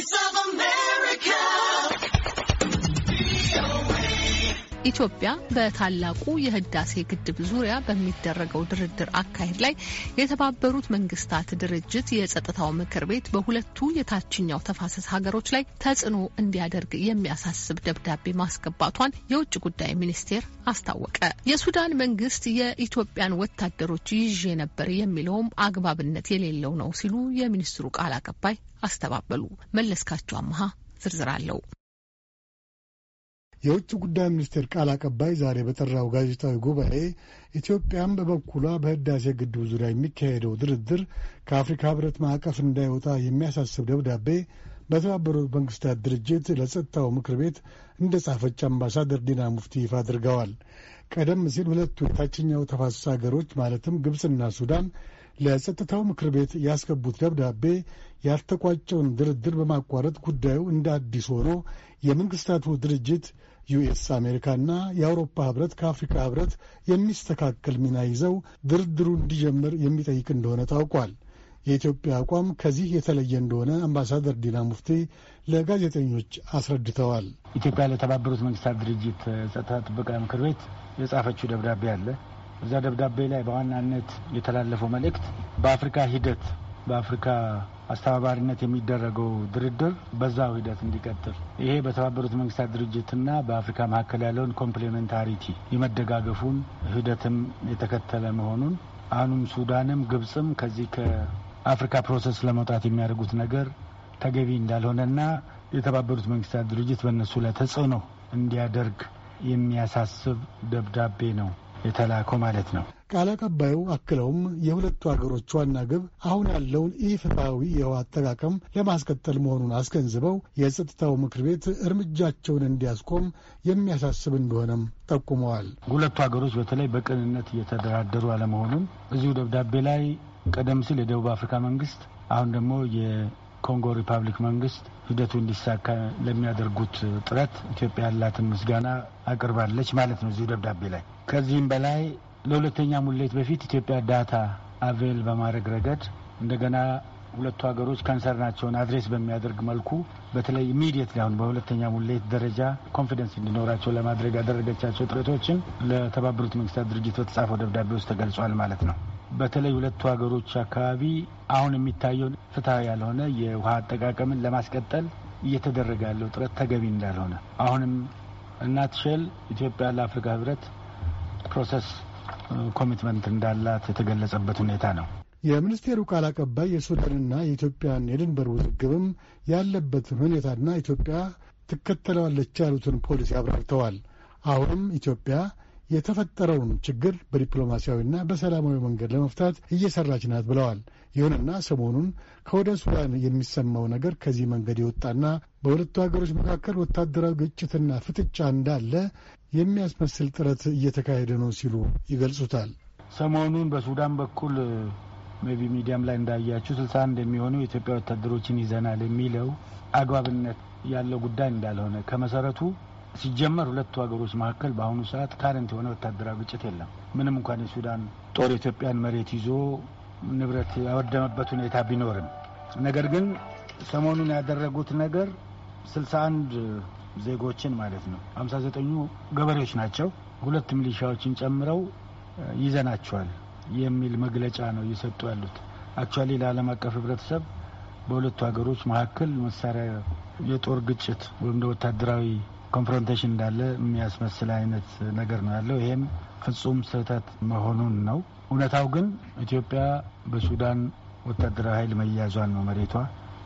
Voice of ኢትዮጵያ በታላቁ የህዳሴ ግድብ ዙሪያ በሚደረገው ድርድር አካሄድ ላይ የተባበሩት መንግስታት ድርጅት የጸጥታው ምክር ቤት በሁለቱ የታችኛው ተፋሰስ ሀገሮች ላይ ተጽዕኖ እንዲያደርግ የሚያሳስብ ደብዳቤ ማስገባቷን የውጭ ጉዳይ ሚኒስቴር አስታወቀ። የሱዳን መንግስት የኢትዮጵያን ወታደሮች ይዤ ነበር የሚለውም አግባብነት የሌለው ነው ሲሉ የሚኒስትሩ ቃል አቀባይ አስተባበሉ። መለስካቸው አመሃ ዝርዝር አለው። የውጭ ጉዳይ ሚኒስቴር ቃል አቀባይ ዛሬ በጠራው ጋዜጣዊ ጉባኤ ኢትዮጵያም በበኩሏ በህዳሴ ግድቡ ዙሪያ የሚካሄደው ድርድር ከአፍሪካ ህብረት ማዕቀፍ እንዳይወጣ የሚያሳስብ ደብዳቤ በተባበሩት መንግስታት ድርጅት ለጸጥታው ምክር ቤት እንደ ጻፈች አምባሳደር ዲና ሙፍቲ ይፋ አድርገዋል። ቀደም ሲል ሁለቱ የታችኛው ተፋሰስ ሀገሮች ማለትም ግብፅና ሱዳን ለጸጥታው ምክር ቤት ያስገቡት ደብዳቤ ያልተቋጨውን ድርድር በማቋረጥ ጉዳዩ እንደ አዲስ ሆኖ የመንግስታቱ ድርጅት ዩኤስ አሜሪካና የአውሮፓ ህብረት ከአፍሪካ ህብረት የሚስተካከል ሚና ይዘው ድርድሩ እንዲጀምር የሚጠይቅ እንደሆነ ታውቋል። የኢትዮጵያ አቋም ከዚህ የተለየ እንደሆነ አምባሳደር ዲና ሙፍቲ ለጋዜጠኞች አስረድተዋል። ኢትዮጵያ ለተባበሩት መንግስታት ድርጅት ጸጥታ ጥበቃ ምክር ቤት የጻፈችው ደብዳቤ አለ። እዛ ደብዳቤ ላይ በዋናነት የተላለፈው መልእክት በአፍሪካ ሂደት በአፍሪካ አስተባባሪነት የሚደረገው ድርድር በዛው ሂደት እንዲቀጥል ይሄ በተባበሩት መንግስታት ድርጅትና በአፍሪካ መካከል ያለውን complementarity የመደጋገፉን ሂደትም የተከተለ መሆኑን አሁንም ሱዳንም ግብፅም ከዚህ ከአፍሪካ process ለመውጣት የሚያደርጉት ነገር ተገቢ እንዳልሆነና የተባበሩት መንግስታት ድርጅት በእነሱ ላይ ተጽዕኖ እንዲያደርግ የሚያሳስብ ደብዳቤ ነው የተላከው ማለት ነው። ቃል አቀባዩ አክለውም የሁለቱ ሀገሮች ዋና ግብ አሁን ያለውን ኢፍትሐዊ የውሃ አጠቃቀም ለማስቀጠል መሆኑን አስገንዝበው የጸጥታው ምክር ቤት እርምጃቸውን እንዲያስቆም የሚያሳስብ እንደሆነም ጠቁመዋል። ሁለቱ ሀገሮች በተለይ በቅንነት እየተደራደሩ አለመሆኑን እዚሁ ደብዳቤ ላይ ቀደም ሲል የደቡብ አፍሪካ መንግስት አሁን ደግሞ የኮንጎ ሪፐብሊክ መንግስት ሂደቱ እንዲሳካ ለሚያደርጉት ጥረት ኢትዮጵያ ያላትን ምስጋና አቅርባለች ማለት ነው እዚሁ ደብዳቤ ላይ ከዚህም በላይ ለሁለተኛ ሙሌት በፊት ኢትዮጵያ data avail በማድረግ ረገድ እንደገና ሁለቱ ሀገሮች concern ኣቸውን address በሚያደርግ መልኩ በተለይ immediate አሁን በሁለተኛ ሙሌት ደረጃ confidence እንዲኖራቸው ለማድረግ ያደረገቻቸው ጥረቶችን ለተባበሩት መንግስታት ድርጅት በተጻፈው ደብዳቤ ውስጥ ተገልጿል ማለት ነው። በተለይ ሁለቱ ሀገሮች አካባቢ አሁን የሚታየውን ፍትሐዊ ያልሆነ የውሃ አጠቃቀምን ለማስቀጠል እየተደረገ ያለው ጥረት ተገቢ እንዳልሆነ አሁንም እናት ሼል ኢትዮጵያ ለአፍሪካ ህብረት process commitment እንዳላት የተገለጸበት ሁኔታ ነው። የሚኒስቴሩ ቃል አቀባይ የሱዳንና የኢትዮጵያን የድንበር ውዝግብም ያለበትን ሁኔታና ኢትዮጵያ ትከተለዋለች ያሉትን ፖሊሲ አብራርተዋል። አሁንም ኢትዮጵያ የተፈጠረውን ችግር በዲፕሎማሲያዊና በሰላማዊ መንገድ ለመፍታት እየሰራች ናት ብለዋል። ይሁንና ሰሞኑን ከወደ ሱዳን የሚሰማው ነገር ከዚህ መንገድ የወጣና በሁለቱ ሀገሮች መካከል ወታደራዊ ግጭትና ፍጥጫ እንዳለ የሚያስመስል ጥረት እየተካሄደ ነው ሲሉ ይገልጹታል። ሰሞኑን በሱዳን በኩል maybe ሚዲያም ላይ እንዳያችሁ ስልሳ አንድ የሚሆኑ የኢትዮጵያ ወታደሮችን ይዘናል የሚለው አግባብነት ያለው ጉዳይ እንዳልሆነ ከመሰረቱ ሲጀመር ሁለቱ ሀገሮች መካከል በአሁኑ ሰዓት ካረንት የሆነ ወታደራዊ ግጭት የለም። ምንም እንኳን የሱዳን ጦር የኢትዮጵያን መሬት ይዞ ንብረት ያወደመበት ሁኔታ ቢኖርም ነገር ግን ሰሞኑን ያደረጉት ነገር ስልሳ አንድ ዜጎችን ማለት ነው ሀምሳ ዘጠኙ ገበሬዎች ናቸው ሁለት ሚሊሻዎችን ጨምረው ይዘናቸዋል የሚል መግለጫ ነው እየሰጡ ያሉት። actually ለዓለም አቀፍ ህብረተሰብ በሁለቱ ሀገሮች መካከል መሳሪያ የጦር ግጭት ወይም ወታደራዊ confrontation እንዳለ የሚያስመስል አይነት ነገር ነው ያለው። ይሄም ፍጹም ስህተት መሆኑን ነው። እውነታው ግን ኢትዮጵያ በሱዳን ወታደራዊ ኃይል መያዟን ነው መሬቷ።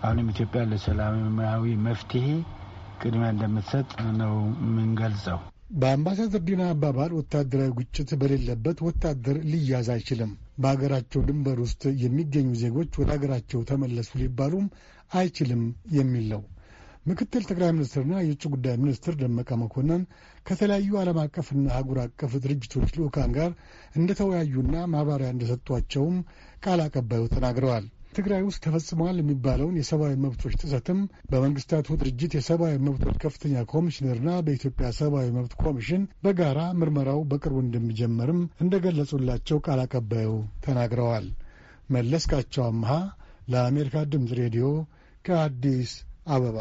አሁንም ኢትዮጵያ ለሰላማዊ መፍትሄ ቅድሚያ እንደምትሰጥ ነው የምንገልጸው። በአምባሳደር ዲና አባባል ወታደራዊ ግጭት በሌለበት ወታደር ሊያዝ አይችልም። በሀገራቸው ድንበር ውስጥ የሚገኙ ዜጎች ወደ ሀገራቸው ተመለሱ ሊባሉም አይችልም የሚል ነው። ምክትል ጠቅላይ ሚኒስትርና የውጭ ጉዳይ ሚኒስትር ደመቀ መኮንን ከተለያዩ ዓለም አቀፍና አህጉር አቀፍ ድርጅቶች ልዑካን ጋር እንደተወያዩና ማብራሪያ እንደሰጧቸውም ቃል አቀባዩ ተናግረዋል። ትግራይ ውስጥ ተፈጽመዋል የሚባለውን የሰብአዊ መብቶች ጥሰትም በመንግስታቱ ድርጅት የሰብአዊ መብቶች ከፍተኛ ኮሚሽነርና በኢትዮጵያ ሰብአዊ መብት ኮሚሽን በጋራ ምርመራው በቅርቡ እንደሚጀመርም እንደገለጹላቸው ቃል አቀባዩ ተናግረዋል። መለስካቸው አምሃ ለአሜሪካ ድምፅ ሬዲዮ ከአዲስ አበባ